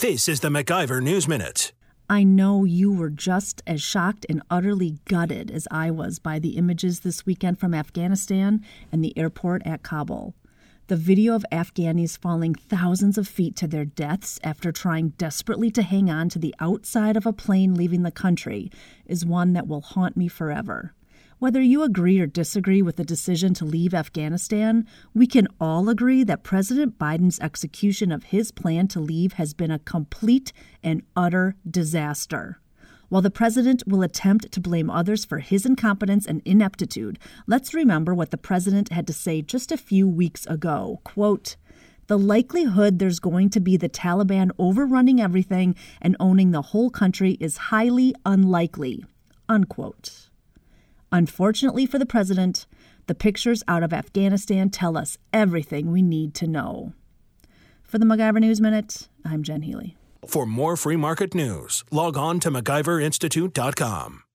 This is the MacIver News Minute. I know you were just as shocked and utterly gutted as I was by the images this weekend from Afghanistan and the airport at Kabul. The video of Afghanis falling thousands of feet to their deaths after trying desperately to hang on to the outside of a plane leaving the country is one that will haunt me forever. Whether you agree or disagree with the decision to leave Afghanistan, we can all agree that President Biden's execution of his plan to leave has been a complete and utter disaster. While the president will attempt to blame others for his incompetence and ineptitude, let's remember what the president had to say just a few weeks ago. Quote, the likelihood there's going to be the Taliban overrunning everything and owning the whole country is highly unlikely. Unquote. Unfortunately for the president, the pictures out of Afghanistan tell us everything we need to know. For the MacIver News Minute, I'm Jen Healy. For more free market news, log on to MacIverInstitute.com.